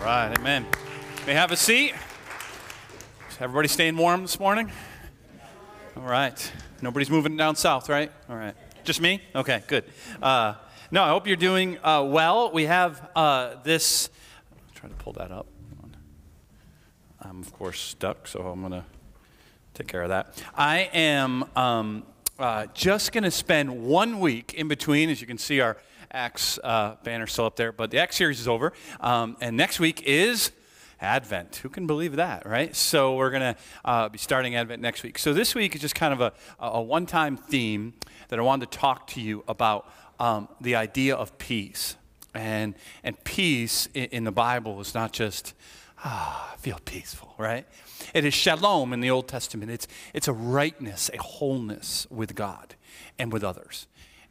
right, amen. May have a seat. Is everybody staying warm this morning? All right. Nobody's moving down south, right? All right. Just me? Okay, good. Uh, no, I hope you're doing uh, well. We have uh, this. Try to pull that up. I'm, of course, stuck, so I'm going to take care of that. I am um, uh, just going to spend one week in between, as you can see, our Acts uh, banner still up there, but the Acts series is over. Um, and next week is Advent. Who can believe that, right? So we're going to uh, be starting Advent next week. So this week is just kind of a, a one time theme that I wanted to talk to you about um, the idea of peace. And, and peace in, in the Bible is not just, ah, feel peaceful, right? It is shalom in the Old Testament. It's, it's a rightness, a wholeness with God and with others.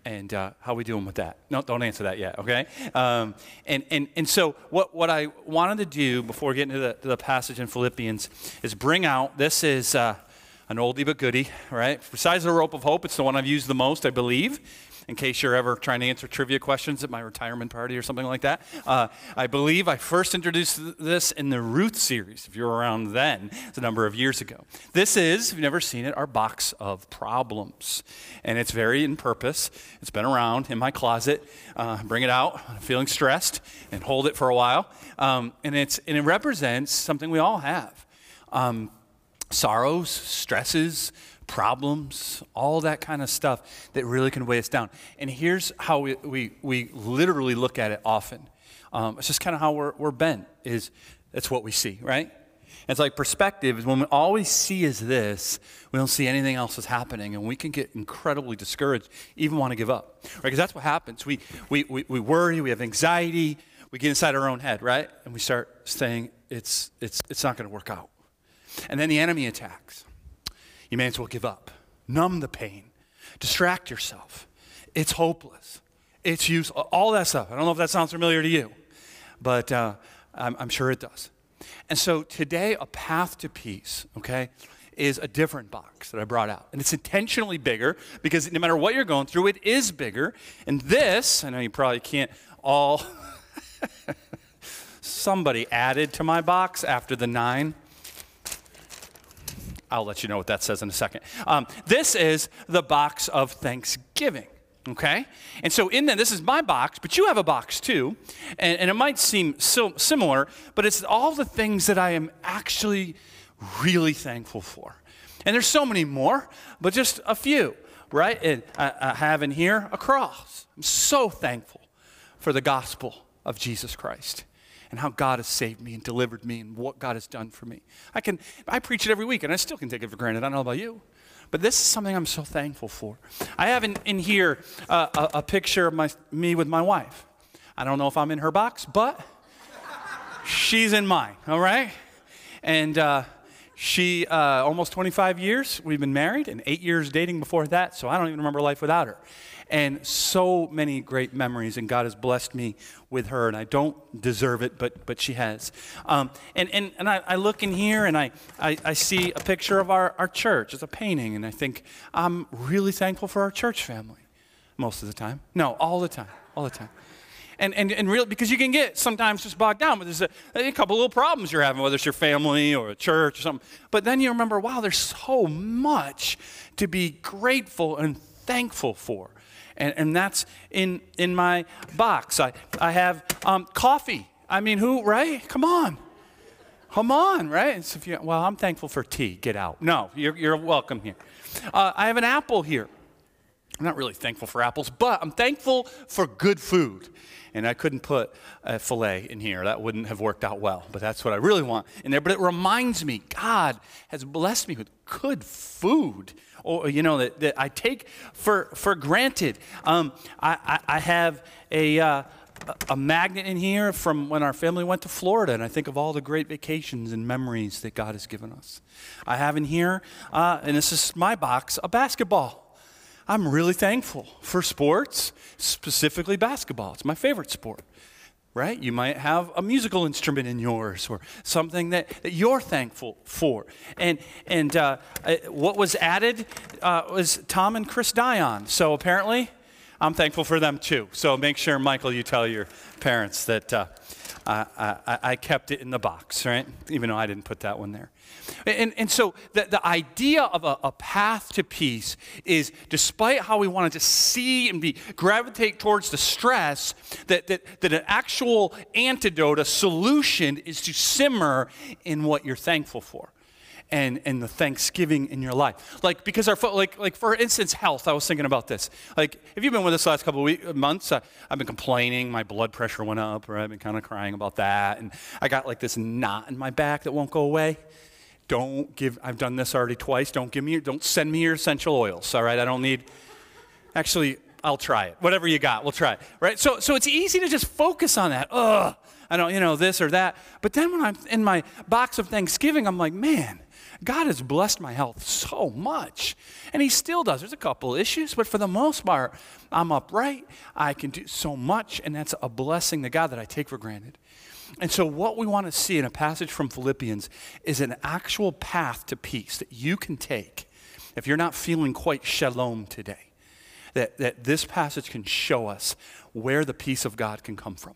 And uh, how we doing with that? No, don't answer that yet, okay? Um, and, and, and so, what, what I wanted to do before getting to the, to the passage in Philippians is bring out this is uh, an oldie but goodie, right? Besides the rope of hope, it's the one I've used the most, I believe in case you're ever trying to answer trivia questions at my retirement party or something like that. Uh, I believe I first introduced this in the Ruth series, if you're around then. It's a number of years ago. This is, if you've never seen it, our box of problems. And it's very in purpose. It's been around in my closet. Uh, bring it out, I'm feeling stressed, and hold it for a while. Um, and, it's, and it represents something we all have. Um, sorrows, stresses, problems, all that kind of stuff that really can weigh us down. And here's how we, we, we literally look at it often. Um, it's just kind of how we're, we're bent, is that's what we see, right? It's like perspective is when we we see is this, we don't see anything else that's happening, and we can get incredibly discouraged, even want to give up, right? Because that's what happens. We, we, we, we worry, we have anxiety, we get inside our own head, right? And we start saying, it's, it's, it's not going to work out. And then the enemy attacks you may as well give up. Numb the pain. Distract yourself. It's hopeless. It's useless. All that stuff. I don't know if that sounds familiar to you, but uh, I'm, I'm sure it does. And so today, a path to peace, okay, is a different box that I brought out. And it's intentionally bigger because no matter what you're going through, it is bigger. And this, I know you probably can't all, somebody added to my box after the nine. I'll let you know what that says in a second. Um, this is the box of thanksgiving. Okay? And so in there, this is my box, but you have a box too. And, and it might seem so similar, but it's all the things that I am actually really thankful for. And there's so many more, but just a few, right? And I, I have in here a cross. I'm so thankful for the gospel of Jesus Christ and how God has saved me and delivered me and what God has done for me. I can I preach it every week and I still can take it for granted. I don't know about you. But this is something I'm so thankful for. I have in, in here uh, a, a, picture of my, me with my wife. I don't know if I'm in her box, but she's in mine, all right? And uh, she, uh, almost 25 years, we've been married, and eight years dating before that, so I don't even remember life without her and so many great memories, and God has blessed me with her, and I don't deserve it, but, but she has. Um, and and, and I, I, look in here and I, I, I see a picture of our, our church. It's a painting, and I think I'm really thankful for our church family most of the time. No, all the time, all the time. And, and, and really, because you can get sometimes just bogged down, but there's a, a couple little problems you're having, whether it's your family or a church or something. But then you remember, wow, there's so much to be grateful and thankful for and, and that's in, in my box. I, I have um, coffee. I mean, who, right? Come on. Come on, right? So you, well, I'm thankful for tea. Get out. No, you're, you're welcome here. Uh, I have an apple here. I'm not really thankful for apples, but I'm thankful for good food. And I couldn't put a filet in here. That wouldn't have worked out well, but that's what I really want in there. But it reminds me God has blessed me with good food or you know that, that I take for for granted. Um, I, I, I, have a. Uh, a magnet in here from when our family went to Florida, and I think of all the great vacations and memories that God has given us. I have in here, uh, and this is my box, a basketball. I'm really thankful for sports, specifically basketball. It's my favorite sport right? You might have a musical instrument in yours or something that, that you're thankful for. And, and uh, what was added uh, was Tom and Chris Dion. So apparently, I'm thankful for them too. So make sure, Michael, you tell your parents that uh, I, I, kept it in the box, right? Even though I didn't put that one there. And, and so the, the idea of a, a path to peace is despite how we want to see and be gravitate towards the stress, that, that, that an actual antidote, a solution is to simmer in what you're thankful for and, and the thanksgiving in your life. Like, because our, like, like for instance, health, I was thinking about this. Like, if you've been with us the last couple of weeks, months? Uh, I've been complaining, my blood pressure went up, or I've been kind of crying about that. And I got like this knot in my back that won't go away. Don't give, I've done this already twice. Don't give me, don't send me your essential oils, all right? I don't need, actually, I'll try it. Whatever you got, we'll try it, right? So, so it's easy to just focus on that. Ugh, I don't, you know, this or that. But then when I'm in my box of Thanksgiving, I'm like, man, God has blessed my health so much. And He still does. There's a couple issues, but for the most part, I'm upright. I can do so much, and that's a blessing to God that I take for granted. And so, what we want to see in a passage from Philippians is an actual path to peace that you can take if you're not feeling quite shalom today. That, that this passage can show us where the peace of God can come from.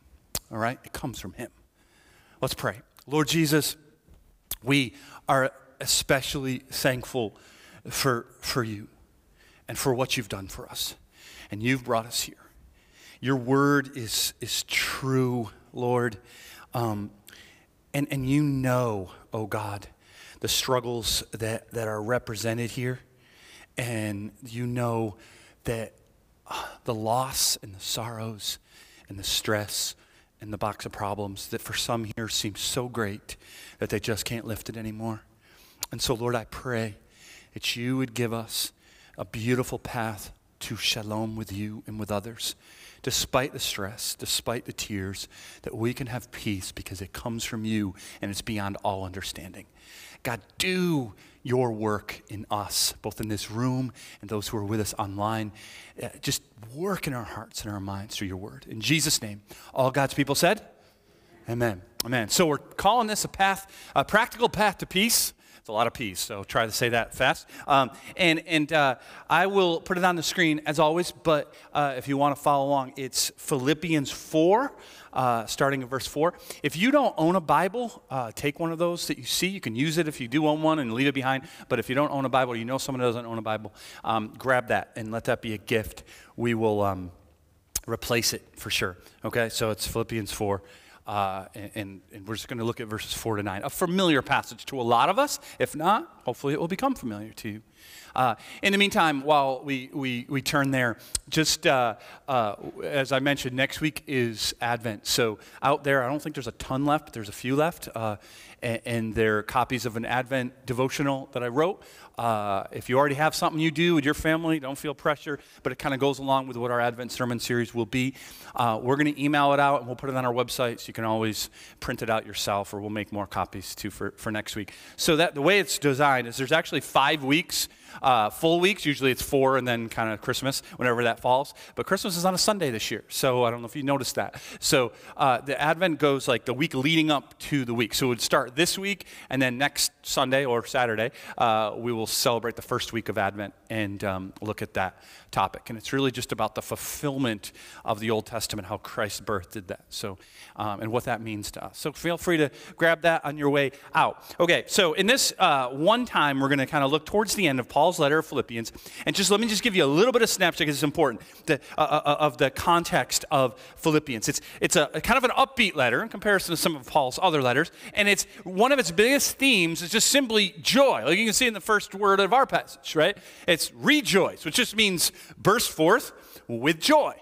All right? It comes from Him. Let's pray. Lord Jesus, we are especially thankful for, for you and for what you've done for us. And you've brought us here. Your word is, is true, Lord. Um, and, and you know, oh God, the struggles that, that are represented here. And you know that uh, the loss and the sorrows and the stress and the box of problems that for some here seem so great that they just can't lift it anymore. And so, Lord, I pray that you would give us a beautiful path to shalom with you and with others, despite the stress, despite the tears, that we can have peace because it comes from you and it's beyond all understanding. God, do your work in us, both in this room and those who are with us online. Uh, just work in our hearts and our minds through your word. In Jesus' name, all God's people said, Amen. Amen. So we're calling this a path, a practical path to peace. It's a lot of peace, so try to say that fast. Um, and and uh, I will put it on the screen as always, but uh, if you want to follow along, it's Philippians 4, uh, starting at verse 4. If you don't own a Bible, uh, take one of those that you see. You can use it if you do own one and leave it behind. But if you don't own a Bible, you know someone doesn't own a Bible, um, grab that and let that be a gift. We will um, replace it for sure. Okay, so it's Philippians 4. Uh, and, and, we're just going to look at verses 4 to 9. A familiar passage to a lot of us. If not, hopefully it will become familiar to you. Uh, in the meantime, while we, we, we turn there, just uh, uh, as I mentioned, next week is Advent. So out there, I don't think there's a ton left, but there's a few left. Uh, and, and they're copies of an Advent devotional that I wrote. Uh, if you already have something you do with your family, don't feel pressure, but it kind of goes along with what our Advent sermon series will be. Uh, we're going to email it out and we'll put it on our website so you can always print it out yourself or we'll make more copies too for, for next week. So that the way it's designed is there's actually five weeks uh, full weeks. Usually it's four and then kind of Christmas, whenever that falls. But Christmas is on a Sunday this year. So I don't know if you noticed that. So uh, the Advent goes like the week leading up to the week. So it would start this week, and then next Sunday or Saturday, uh, we will celebrate the first week of Advent and um, look at that topic. And it's really just about the fulfillment of the Old Testament, how Christ's birth did that. So, um, and what that means to us. So feel free to grab that on your way out. Okay, so in this uh, one time, we're going to kind of look towards the end of Paul. Paul's letter of Philippians. And just let me just give you a little bit of snapshot because it's important the, uh, uh, uh, of the context of Philippians. It's, it's a, a, kind of an upbeat letter in comparison to some of Paul's other letters. And it's one of its biggest themes is just simply joy. Like you can see in the first word of our passage, right? It's rejoice, which just means burst forth with joy.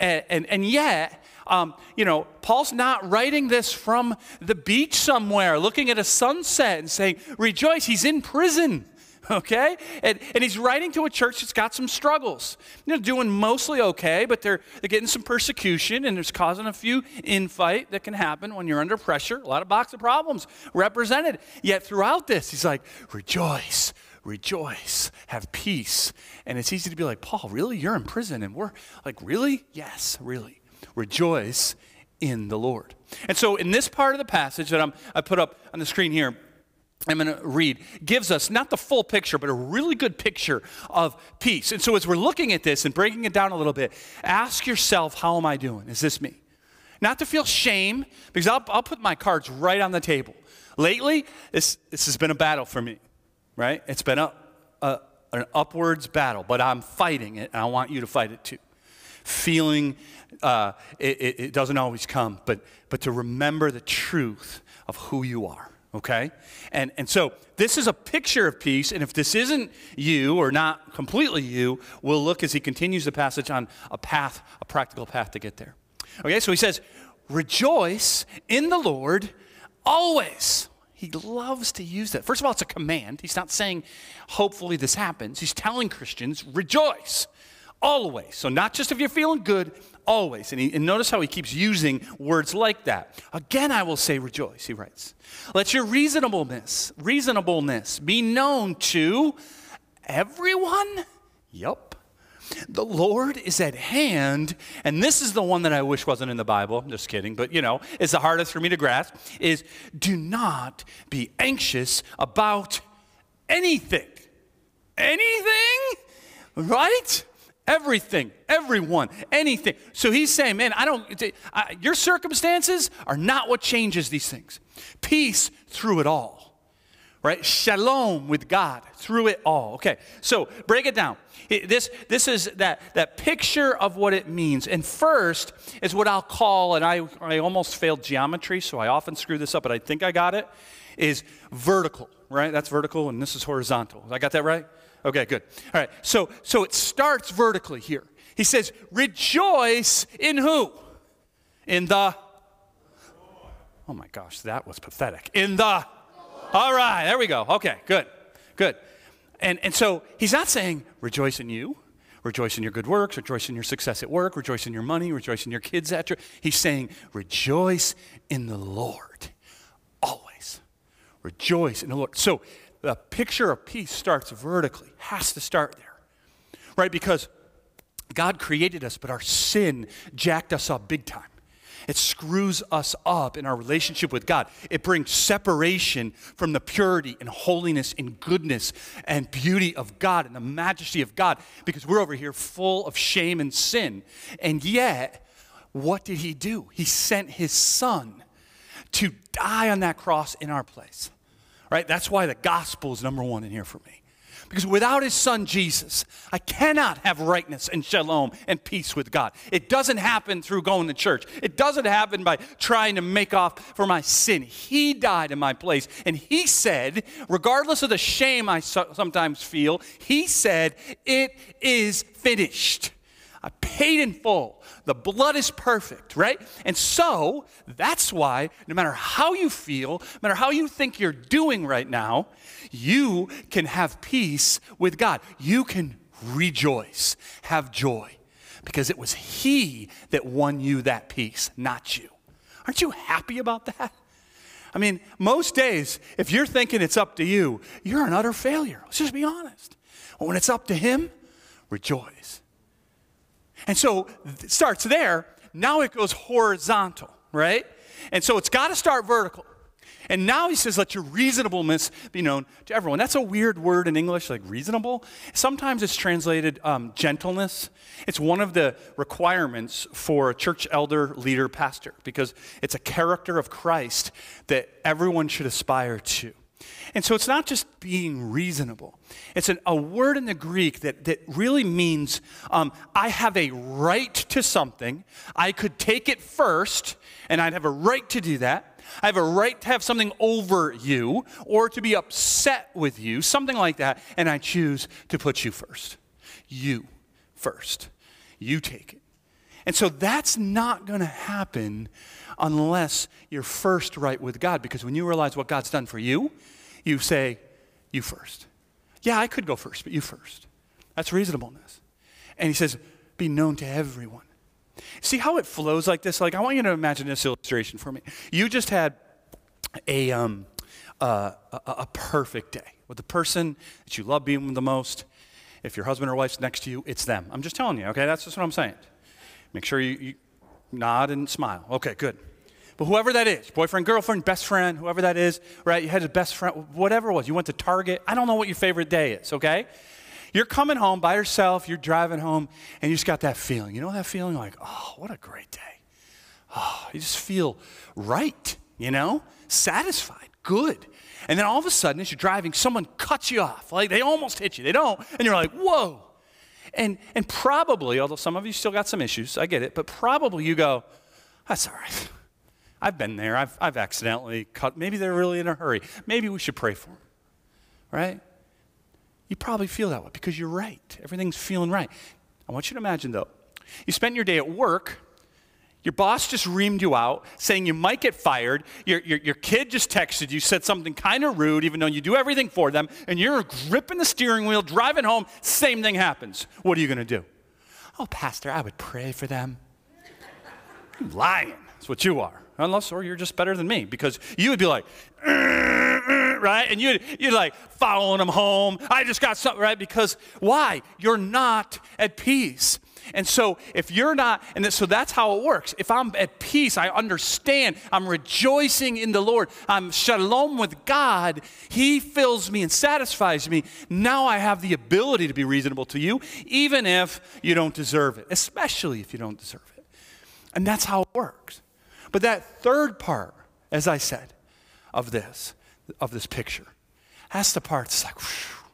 And, and, and yet, um, you know, Paul's not writing this from the beach somewhere, looking at a sunset and saying, Rejoice, he's in prison. okay? And, and he's writing to a church that's got some struggles. They're doing mostly okay, but they're, they're getting some persecution and it's causing a few infight that can happen when you're under pressure. A lot of box of problems represented. Yet throughout this, he's like, rejoice, rejoice, have peace. And it's easy to be like, Paul, really? You're in prison? And we're like, really? Yes, really. Rejoice in the Lord. And so in this part of the passage that I'm, I put up on the screen here, I'm going to read gives us not the full picture, but a really good picture of peace. And so, as we're looking at this and breaking it down a little bit, ask yourself, How am I doing? Is this me? Not to feel shame, because I'll, I'll put my cards right on the table. Lately, this, this has been a battle for me, right? It's been a, a, an upwards battle, but I'm fighting it, and I want you to fight it too. Feeling uh, it, it, it doesn't always come, but, but to remember the truth of who you are okay? And, and so this is a picture of peace, and if this isn't you or not completely you, we'll look as he continues the passage on a path, a practical path to get there. Okay, so he says, Rejoice in the Lord always. He loves to use that. First of all, it's a command. He's not saying, hopefully this happens. He's telling Christians, rejoice always. So, not just if you're feeling good, always. And, he, and, notice how he keeps using words like that. Again, I will say rejoice, he writes. Let your reasonableness, reasonableness be known to everyone. Yup. The Lord is at hand, and this is the one that I wish wasn't in the Bible. I'm just kidding, but you know, it's the hardest for me to grasp is do not be anxious about anything. Anything? Right? Everything, everyone, anything. So he's saying, man, I don't, I, your circumstances are not what changes these things. Peace through it all, right? Shalom with God through it all. Okay, so break it down. This, this is that, that picture of what it means. And first is what I'll call, and I, I almost failed geometry, so I often screw this up, but I think I got it, is vertical, right? That's vertical, and this is horizontal. I got that right? Okay, good. All right. So so it starts vertically here. He says, "Rejoice in who? In the Oh my gosh, that was pathetic. In the All right, there we go. Okay, good. Good. And and so he's not saying rejoice in you, rejoice in your good works, rejoice in your success at work, rejoice in your money, rejoice in your kids your He's saying rejoice in the Lord. Always. Rejoice in the Lord. So the picture of peace starts vertically, has to start there, right? Because God created us, but our sin jacked us up big time. It screws us up in our relationship with God. It brings separation from the purity and holiness and goodness and beauty of God and the majesty of God because we're over here full of shame and sin. And yet, what did He do? He sent His Son to die on that cross in our place right? That's why the gospel is number one in here for me. Because without his son Jesus, I cannot have rightness and shalom and peace with God. It doesn't happen through going to church. It doesn't happen by trying to make off for my sin. He died in my place. And he said, regardless of the shame I sometimes feel, he said, It is finished. I paid in full. The blood is perfect, right? And so that's why no matter how you feel, no matter how you think you're doing right now, you can have peace with God. You can rejoice, have joy, because it was He that won you that peace, not you. Aren't you happy about that? I mean, most days, if you're thinking it's up to you, you're an utter failure. Let's just be honest. But when it's up to Him, rejoice. And so it starts there. Now it goes horizontal, right? And so it's got to start vertical. And now he says, let your reasonableness be known to everyone. That's a weird word in English, like reasonable. Sometimes it's translated um, gentleness. It's one of the requirements for a church elder, leader, pastor, because it's a character of Christ that everyone should aspire to. And so it's not just being reasonable. It's an, a word in the Greek that, that really means um, I have a right to something. I could take it first, and I'd have a right to do that. I have a right to have something over you or to be upset with you, something like that, and I choose to put you first. You first. You take it. And so that's not going to happen unless you're first right with God because when you realize what God's done for you, you say, You first. Yeah, I could go first, but you first. That's reasonableness. And he says, Be known to everyone. See how it flows like this? Like, I want you to imagine this illustration for me. You just had a, um, uh, a, a perfect day with the person that you love being with the most. If your husband or wife's next to you, it's them. I'm just telling you, okay? That's just what I'm saying. Make sure you, you nod and smile. Okay, good. But whoever that is, boyfriend, girlfriend, best friend, whoever that is, right? You had a best friend, whatever it was. You went to Target. I don't know what your favorite day is, okay? You're coming home by yourself, you're driving home, and you just got that feeling. You know that feeling like, oh, what a great day. Oh, you just feel right, you know? Satisfied, good. And then all of a sudden, as you're driving, someone cuts you off. Like they almost hit you. They don't. And you're like, whoa. And, and probably, although some of you still got some issues, I get it, but probably you go, that's all right. I've been there. I've, I've accidentally cut. Maybe they're really in a hurry. Maybe we should pray for them, right? You probably feel that way because you're right. Everything's feeling right. I want you to imagine, though, you spent your day at work. Your boss just reamed you out, saying you might get fired. Your, your, your kid just texted you, said something kind of rude, even though you do everything for them, and you're gripping the steering wheel, driving home. Same thing happens. What are you going to do? Oh, Pastor, I would pray for them. You're lying. That's what you are. Unless, or you're just better than me, because you would be like, right? And you'd, you'd like following them home. I just got something, right? Because why? You're not at peace. And so if you're not, and so that's how it works. If I'm at peace, I understand, I'm rejoicing in the Lord, I'm shalom with God, He fills me and satisfies me. Now I have the ability to be reasonable to you, even if you don't deserve it, especially if you don't deserve it. And that's how it works. But that third part, as I said, of this, of this picture, that's the part that's like, whew,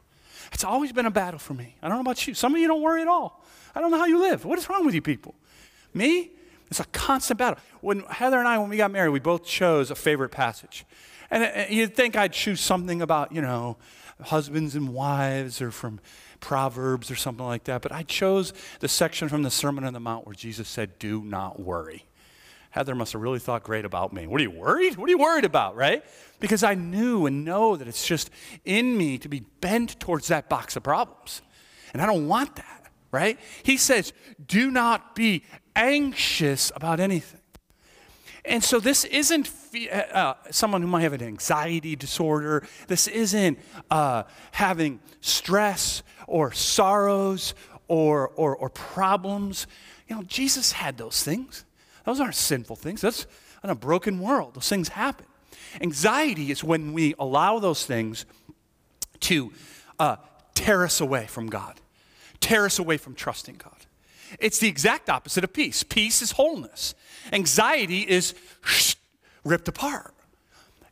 it's always been a battle for me. I don't know about you. Some of you don't worry at all. I don't know how you live. What is wrong with you people? Me? It's a constant battle. When Heather and I, when we got married, we both chose a favorite passage. And uh, you'd think I'd choose something about, you know, husbands and wives or from Proverbs or something like that. But I chose the section from the Sermon on the Mount where Jesus said, Do not worry. Heather must have really thought great about me. What are you worried? What are you worried about, right? Because I knew and know that it's just in me to be bent towards that box of problems. And I don't want that right? He says, do not be anxious about anything. And so this isn't uh, uh, someone who might have an anxiety disorder. This isn't uh, having stress or sorrows or, or, or problems. You know, Jesus had those things. Those aren't sinful things. That's in a broken world. Those things happen. Anxiety is when we allow those things to uh, tear us away from God tear us away from trusting God. It's the exact opposite of peace. Peace is wholeness. Anxiety is ripped apart.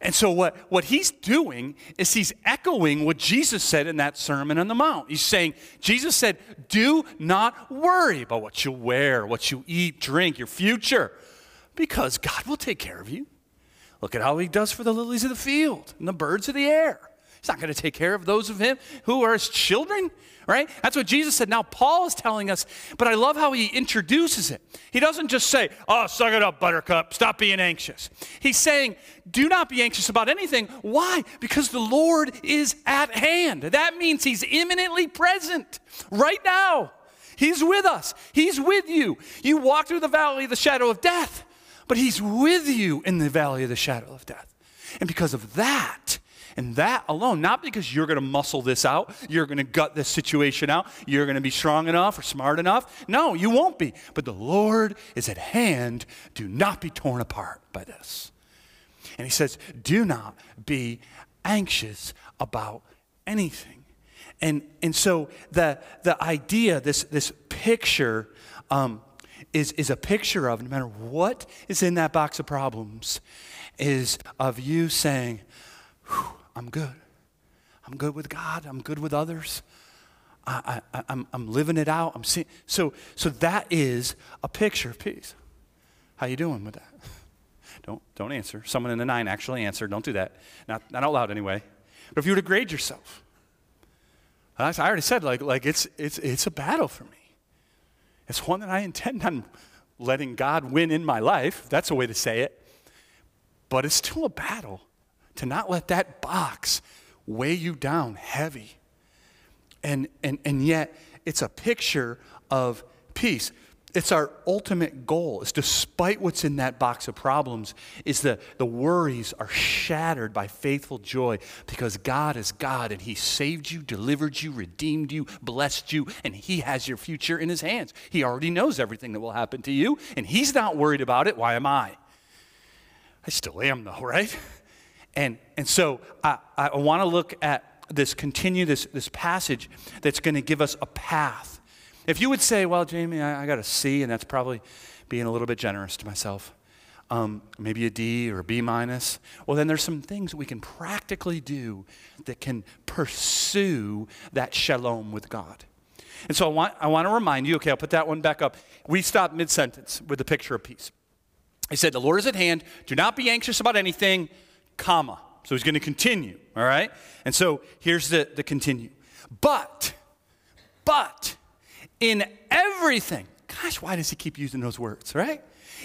And so, what, what he's doing is he's echoing what Jesus said in that Sermon on the Mount. He's saying, Jesus said, Do not worry about what you wear, what you eat, drink, your future, because God will take care of you. Look at how he does for the lilies of the field and the birds of the air. He's not going to take care of those of him who are his children right? That's what Jesus said. Now, Paul is telling us, but I love how he introduces it. He doesn't just say, Oh, suck it up, buttercup, stop being anxious. He's saying, Do not be anxious about anything. Why? Because the Lord is at hand. That means he's imminently present right now. He's with us, he's with you. You walk through the valley of the shadow of death, but he's with you in the valley of the shadow of death. And because of that, and that alone, not because you're going to muscle this out, you're going to gut this situation out, you're going to be strong enough or smart enough. No, you won't be. But the Lord is at hand. Do not be torn apart by this. And he says, do not be anxious about anything. And, and so the, the idea, this, this picture, um, is, is a picture of no matter what is in that box of problems, is of you saying, I'm good. I'm good with God. I'm good with others. I, I, I'm, I'm living it out. I'm seeing. So, so that is a picture of peace. How you doing with that? Don't, don't answer. Someone in the nine actually answered. Don't do that. Not, not out loud anyway. But if you were to grade yourself, I already said, like, like it's, it's, it's a battle for me. It's one that I intend on letting God win in my life. That's a way to say it. But it's still a battle to not let that box weigh you down heavy. And, and, and yet, it's a picture of peace. It's our ultimate goal, is despite what's in that box of problems, is the, the worries are shattered by faithful joy because God is God and He saved you, delivered you, redeemed you, blessed you, and He has your future in His hands. He already knows everything that will happen to you, and He's not worried about it. Why am I? I still am, though, right? And, and so I, I want to look at this, continue this, this passage that's going to give us a path. If you would say, well, Jamie, I, I got a C, and that's probably being a little bit generous to myself, um, maybe a D or a B minus, well, then there's some things that we can practically do that can pursue that shalom with God. And so I want, I want to remind you, okay, I'll put that one back up. We stopped mid sentence with the picture of peace. He said, The Lord is at hand. Do not be anxious about anything, comma. So he's going to continue, all right? And so here's the, the continue. But, but, in everything, gosh, why does he keep using those words, right?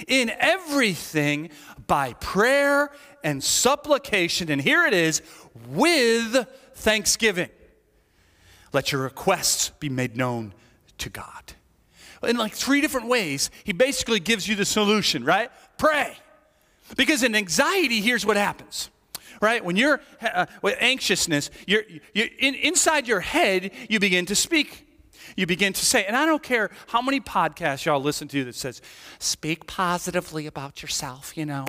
In everything, by prayer and supplication, and here it is, with thanksgiving. Let your requests be made known to God. In like three different ways, he basically gives you the solution, right? Pray. Because in anxiety, here's what happens right? When you're uh, with anxiousness, you're, you're in, inside your head, you begin to speak. You begin to say, and I don't care how many podcasts y'all listen to that says, speak positively about yourself, you know.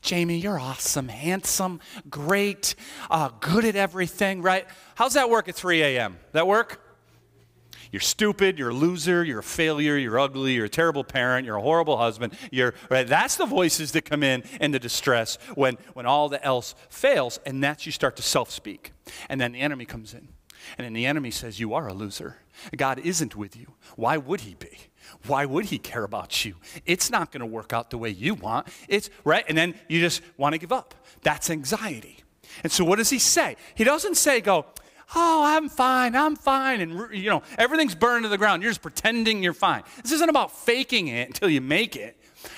Jamie, you're awesome, handsome, great, uh, good at everything, right? How's that work at 3 a.m.? That work? You're stupid, you're a loser, you're a failure, you're ugly, you're a terrible parent, you're a horrible husband. You're right. That's the voices that come in in the distress when, when all the else fails, and that's you start to self-speak. And then the enemy comes in. And then the enemy says, You are a loser. God isn't with you. Why would he be? Why would he care about you? It's not going to work out the way you want. It's right. And then you just want to give up. That's anxiety. And so what does he say? He doesn't say, go, oh, I'm fine, I'm fine, and you know, everything's burned to the ground. You're just pretending you're fine. This isn't about faking it until you make it.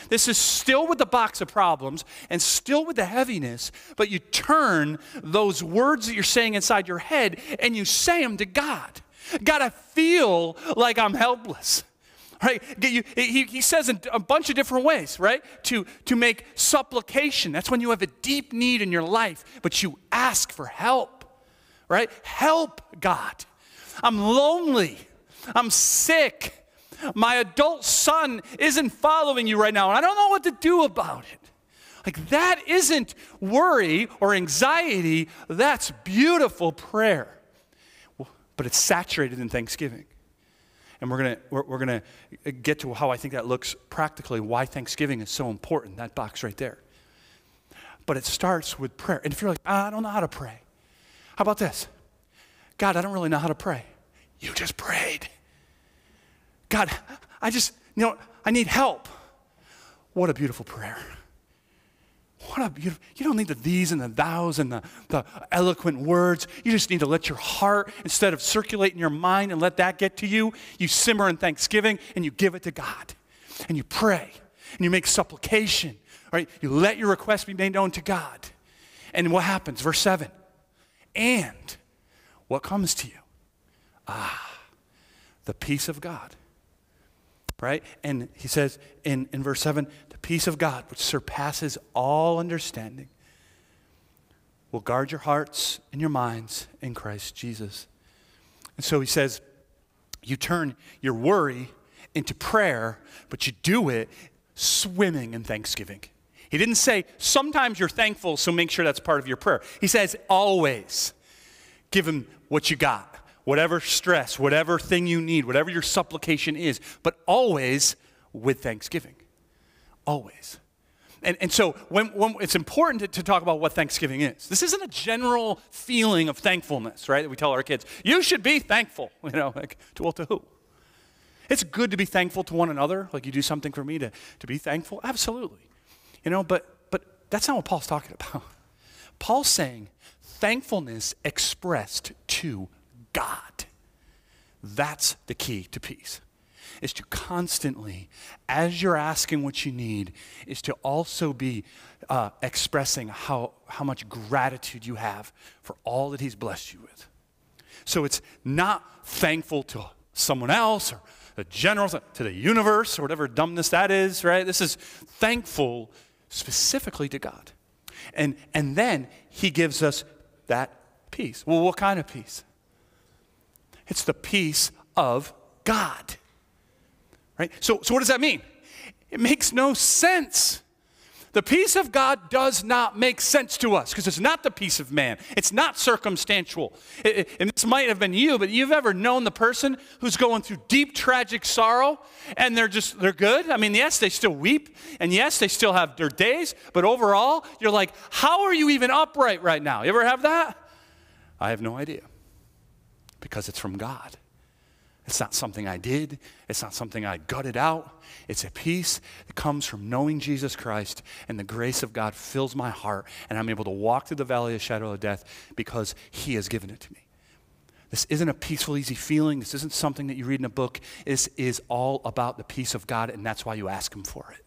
This is still with the box of problems and still with the heaviness, but you turn those words that you're saying inside your head and you say them to God. God, I feel like I'm helpless right? He, he says in a bunch of different ways, right? To, to make supplication. That's when you have a deep need in your life, but you ask for help, right? Help, God. I'm lonely. I'm sick. My adult son isn't following you right now, and I don't know what to do about it. Like, that isn't worry or anxiety, that's beautiful prayer. But it's saturated in thanksgiving. And we're going we're, we're gonna get to how I think that looks practically, why Thanksgiving is so important, that box right there. But it starts with prayer. And if you're like, I don't know how to pray, how about this? God, I don't really know how to pray. You just prayed. God, I just, you know, I need help. What a beautiful prayer. What a beautiful, you don't need the these and the thous and the, the eloquent words. You just need to let your heart, instead of circulating your mind and let that get to you, you simmer in thanksgiving and you give it to God. And you pray and you make supplication, right? You let your request be made known to God. And what happens? Verse 7 And what comes to you? Ah, the peace of God right? And he says in, in verse 7 the peace of God, which surpasses all understanding, will guard your hearts and your minds in Christ Jesus. And so he says, you turn your worry into prayer, but you do it swimming in thanksgiving. He didn't say, sometimes you're thankful, so make sure that's part of your prayer. He says, always give him what you got whatever stress, whatever thing you need, whatever your supplication is, but always with thanksgiving. Always. And, and so when, when it's important to, to, talk about what Thanksgiving is. This isn't a general feeling of thankfulness, right? That we tell our kids, you should be thankful, you know, like, to, well, to who? It's good to be thankful to one another, like you do something for me to, to be thankful. Absolutely. You know, but, but that's not what Paul's talking about. Paul's saying thankfulness expressed to God. That's the key to peace. Is to constantly, as you're asking what you need, is to also be uh, expressing how, how much gratitude you have for all that He's blessed you with. So it's not thankful to someone else or the general, to the universe or whatever dumbness that is, right? This is thankful specifically to God. And, and then He gives us that peace. Well, what kind of peace? It's the peace of God. Right? So, so what does that mean? It makes no sense The peace of God does not make sense to us because it's not the peace of man. It's not circumstantial. It, it, and this might have been you, but you've ever known the person who's going through deep tragic sorrow and they're just they're good? I mean, yes, they still weep and yes, they still have their days, but overall, you're like, "How are you even upright right now?" You ever have that? I have no idea. Because it's from God. It's not something I did. It's not something I gutted out. It's a peace that comes from knowing Jesus Christ, and the grace of God fills my heart, and I'm able to walk through the valley of shadow of death because He has given it to me. This isn't a peaceful, easy feeling. This isn't something that you read in a book. This is all about the peace of God, and that's why you ask Him for it.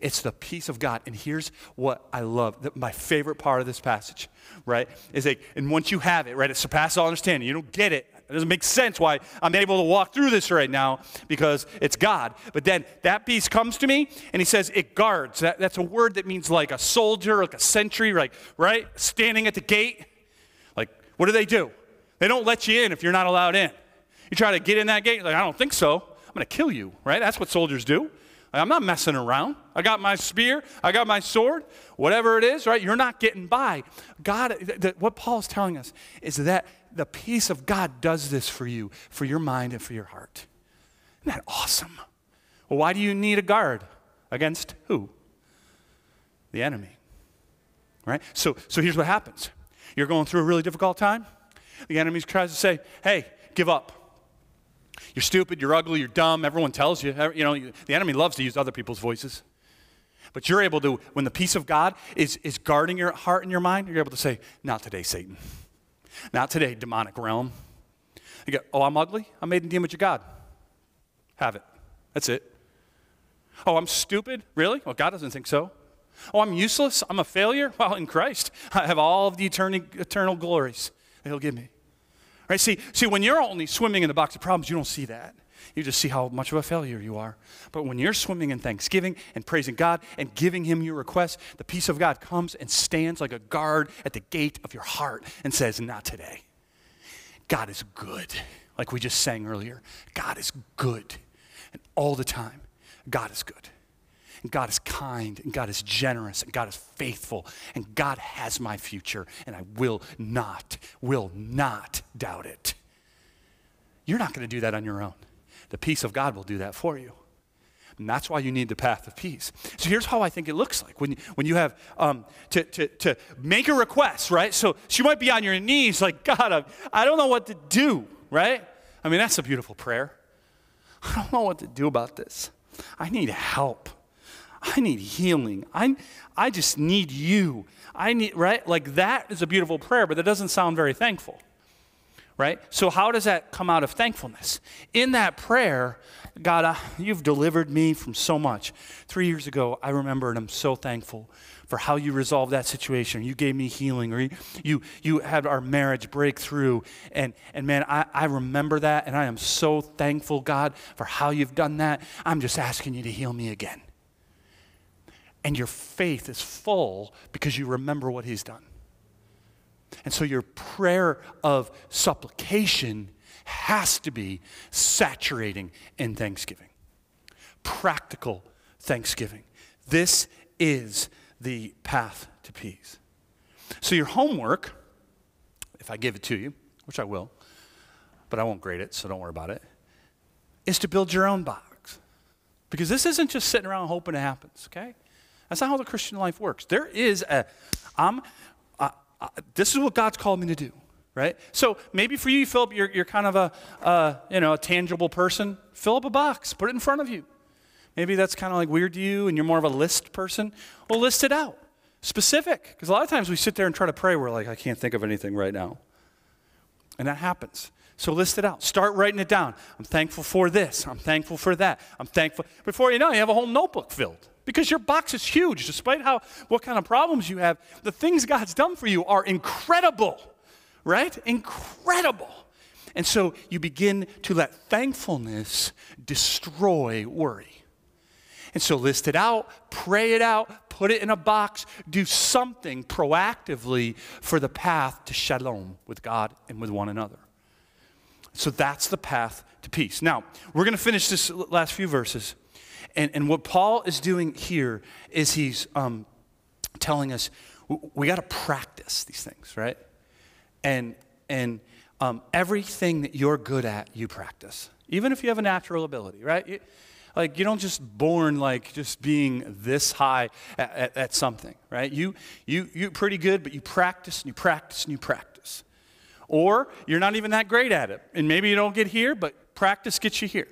It's the peace of God. And here's what I love. My favorite part of this passage, right? Is like, and once you have it, right, it surpasses all understanding. You don't get it. It doesn't make sense why I'm able to walk through this right now because it's God. But then that beast comes to me and he says it guards. That, that's a word that means like a soldier, like a sentry, like, right? Standing at the gate. Like, what do they do? They don't let you in if you're not allowed in. You try to get in that gate, like, I don't think so. I'm going to kill you, right? That's what soldiers do. I'm not messing around. I got my spear, I got my sword, whatever it is, right? You're not getting by. God, th- th- what Paul's telling us is that the peace of God does this for you, for your mind and for your heart. Isn't that awesome? Well, why do you need a guard? Against who? The enemy. Right? So, so here's what happens you're going through a really difficult time. The enemy tries to say, hey, give up. You're stupid, you're ugly, you're dumb. Everyone tells you. You know, the enemy loves to use other people's voices. But you're able to, when the peace of God is, is guarding your heart and your mind, you're able to say, Not today, Satan. Not today, demonic realm. You go, Oh, I'm ugly? I'm made in the image of God. Have it. That's it. Oh, I'm stupid? Really? Well, God doesn't think so. Oh, I'm useless? I'm a failure? Well, in Christ, I have all of the eternal, eternal glories that He'll give me. Right? See, see, when you're only swimming in the box of problems, you don't see that. You just see how much of a failure you are. But when you're swimming in thanksgiving and praising God and giving Him your request, the peace of God comes and stands like a guard at the gate of your heart and says, Not today. God is good. Like we just sang earlier, God is good. And all the time, God is good. And God is kind, and God is generous, and God is faithful, and God has my future, and I will not, will not doubt it. You're not going to do that on your own. The peace of God will do that for you. And that's why you need the path of peace. So here's how I think it looks like when, when you have um, to, to, to make a request, right? So she might be on your knees, like, God, I don't know what to do, right? I mean, that's a beautiful prayer. I don't know what to do about this. I need help. I need healing. I, I just need you. I need, right? Like that is a beautiful prayer, but that doesn't sound very thankful, right? So, how does that come out of thankfulness? In that prayer, God, uh, you've delivered me from so much. Three years ago, I remember, and I'm so thankful for how you resolved that situation. You gave me healing, or you, you, you had our marriage break through. And, and man, I, I remember that, and I am so thankful, God, for how you've done that. I'm just asking you to heal me again and your faith is full because you remember what he's done. And so your prayer of supplication has to be saturating in thanksgiving, practical thanksgiving. This is the path to peace. So, your homework, if I give it to you, which I will, but I won't grade it, so don't worry about it, is to build your own box. Because this isn't just sitting around hoping it happens, okay? That's not how the Christian life works. There is a, I'm, uh, uh, this is what God's called me to do, right? So maybe for you, Philip, you're, you're kind of a, uh, you know, a tangible person. Fill up a box, put it in front of you. Maybe that's kind of like weird to you and you're more of a list person. Well, list it out. Specific. Because a lot of times we sit there and try to pray, we're like, I can't think of anything right now. And that happens. So list it out. Start writing it down. I'm thankful for this. I'm thankful for that. I'm thankful. Before you know, you have a whole notebook filled because your box is huge. Despite how what kind of problems you have, the things God's done for you are incredible, right? Incredible. And so you begin to let thankfulness destroy worry. And so list it out, pray it out, put it in a box, do something proactively for the path to shalom with God and with one another. So that's the path to peace. Now, we're going to finish this last few verses And, and what Paul is doing here is he's um, telling us we got to practice these things, right? And, and um, everything that you're good at, you practice, even if you have a natural ability, right? You, like you don't just born like just being this high at, at, at, something, right? You you you're pretty good, but you practice and you practice and you practice. Or you're not even that great at it, and maybe you don't get here, but practice gets you here.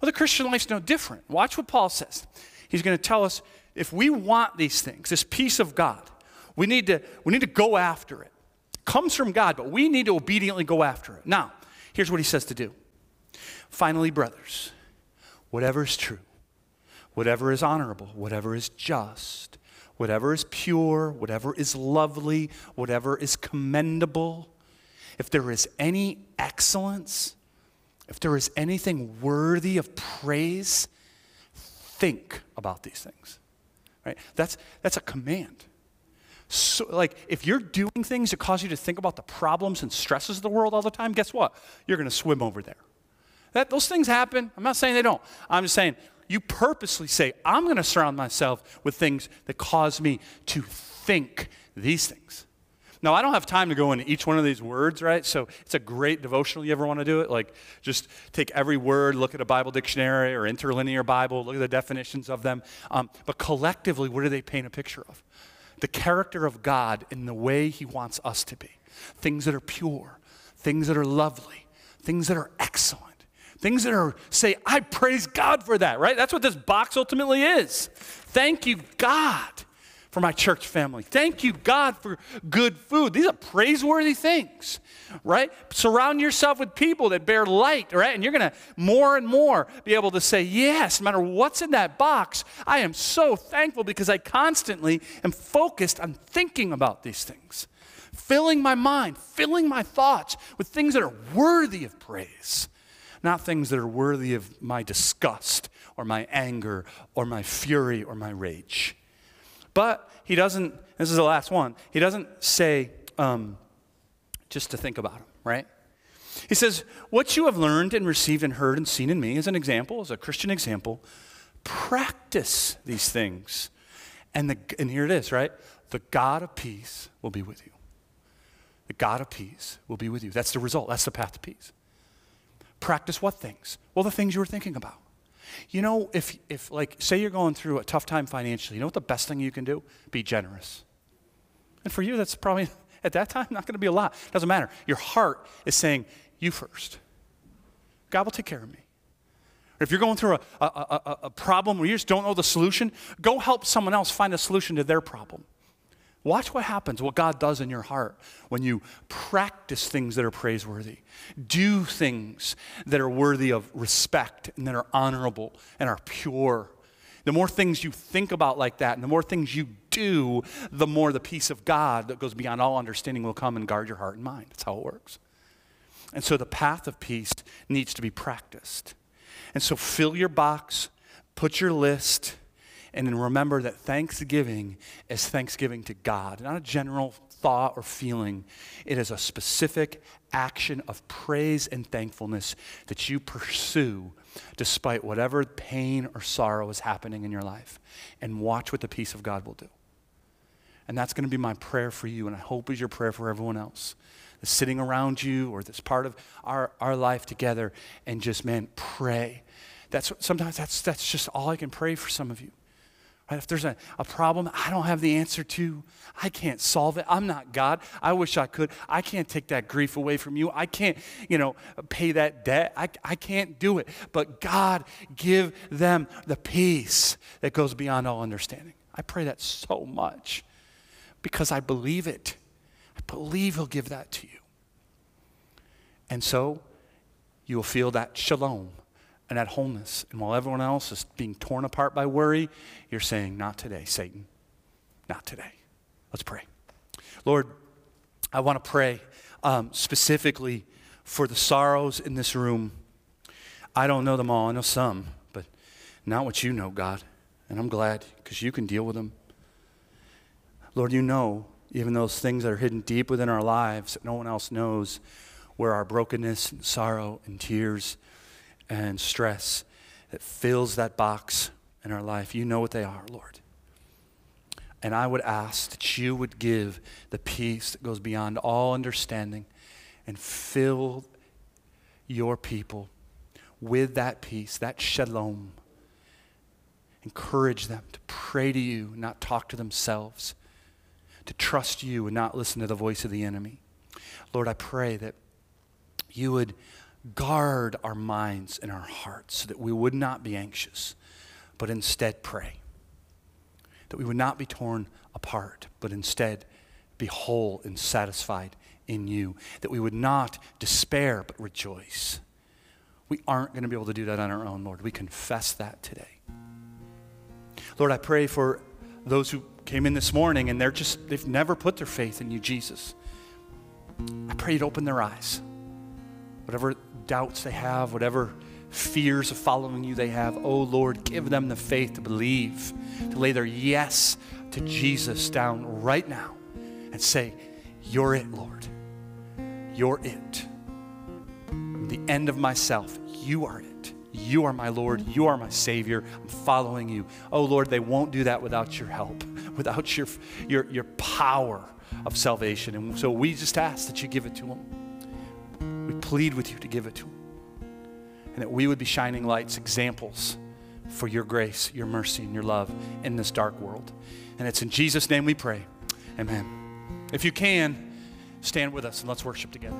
Well, the Christian life's no different. Watch what Paul says. He's going to tell us if we want these things, this peace of God, we need to we need to go after it. it comes from God, but we need to obediently go after it. Now, here's what he says to do. Finally, brothers whatever is true, whatever is honorable, whatever is just, whatever is pure, whatever is lovely, whatever is commendable, if there is any excellence, if there is anything worthy of praise, think about these things. Right? That's, that's a command. So, like, if you're doing things that cause you to think about the problems and stresses of the world all the time, guess what? You're going to swim over there. That, those things happen. I'm not saying they don't. I'm just saying you purposely say, I'm going to surround myself with things that cause me to think these things. Now, I don't have time to go into each one of these words, right? So it's a great devotional. You ever want to do it? Like, just take every word, look at a Bible dictionary or interlinear Bible, look at the definitions of them. Um, but collectively, what do they paint a picture of? The character of God in the way He wants us to be. Things that are pure, things that are lovely, things that are excellent Things that are, say, I praise God for that, right? That's what this box ultimately is. Thank you, God, for my church family. Thank you, God, for good food. These are praiseworthy things, right? Surround yourself with people that bear light, right? And you're going to more and more be able to say, yes, no matter what's in that box, I am so thankful because I constantly am focused on thinking about these things filling my mind, filling my thoughts with things that are worthy of praise not things that are worthy of my disgust or my anger or my fury or my rage. But he doesn't, this is the last one, he doesn't say um, just to think about him, right? He says, What you have learned and received and heard and seen in me as an example, as a Christian example, practice these things. And, the, and here it is, right? The God of peace will be with you. The God of peace will be with you. That's the result. That's the path to peace. Practice what things? Well, the things you were thinking about. You know, if, if like, say you're going through a tough time financially, you know what the best thing you can do? Be generous. And for you, that's probably, at that time, not going to be a lot. Doesn't matter. Your heart is saying, you first. God will take care of me. Or if you're going through a, a, a, a problem where you just don't know the solution, go help someone else find a solution to their problem. Watch what happens, what God does in your heart when you practice things that are praiseworthy, do things that are worthy of respect and that are honorable and are pure. The more things you think about like that and the more things you do, the more the peace of God that goes beyond all understanding will come and guard your heart and mind. That's how it works. And so the path of peace needs to be practiced. And so fill your box, put your list, and then remember that thanksgiving is thanksgiving to God, not a general thought or feeling. It is a specific action of praise and thankfulness that you pursue despite whatever pain or sorrow is happening in your life. And watch what the peace of God will do. And that's going to be my prayer for you, and I hope is your prayer for everyone else that's sitting around you or that's part of our, our life together. And just, man, pray. That's sometimes that's that's just all I can pray for some of you. Right? If there's a, a problem I don't have the answer to, I can't solve it. I'm not God. I wish I could. I can't take that grief away from you. I can't, you know, pay that debt. I, I can't do it. But God, give them the peace that goes beyond all understanding. I pray that so much because I believe it. I believe He'll give that to you. And so you will feel that shalom and at wholeness. And while everyone else is being torn apart by worry, you're saying, Not today, Satan. Not today. Let's pray. Lord, I want to pray um, specifically for the sorrows in this room. I don't know them all, I know some, but not what you know, God. And I'm glad because you can deal with them. Lord, you know even those things that are hidden deep within our lives that no one else knows, where our brokenness and sorrow and tears and stress that fills that box in our life. You know what they are, Lord. And I would ask that you would give the peace that goes beyond all understanding and fill your people with that peace, that shalom. Encourage them to pray to you, not talk to themselves, to trust you and not listen to the voice of the enemy. Lord, I pray that you would guard our minds and our hearts so that we would not be anxious, but instead pray. That we would not be torn apart, but instead be whole and satisfied in you. That we would not despair, but rejoice. We aren't going to be able to do that on our own, Lord. We confess that today. Lord, I pray for those who came in this morning and they're just, they've never put their faith in you, Jesus. I pray you'd open their eyes. Whatever doubts they have, whatever fears of following you they have, oh Lord, give them the faith to believe, to lay their yes to Jesus down right now and say, You're it, Lord. You're it. the end of myself, you are it. You are my Lord. You are my Savior. I'm following you. Oh Lord, they won't do that without your help, without your, your, your power of salvation. And so we just ask that you give it to them. Plead with you to give it to them. And that we would be shining lights, examples for your grace, your mercy, and your love in this dark world. And it's in Jesus' name we pray. Amen. If you can, stand with us and let's worship together.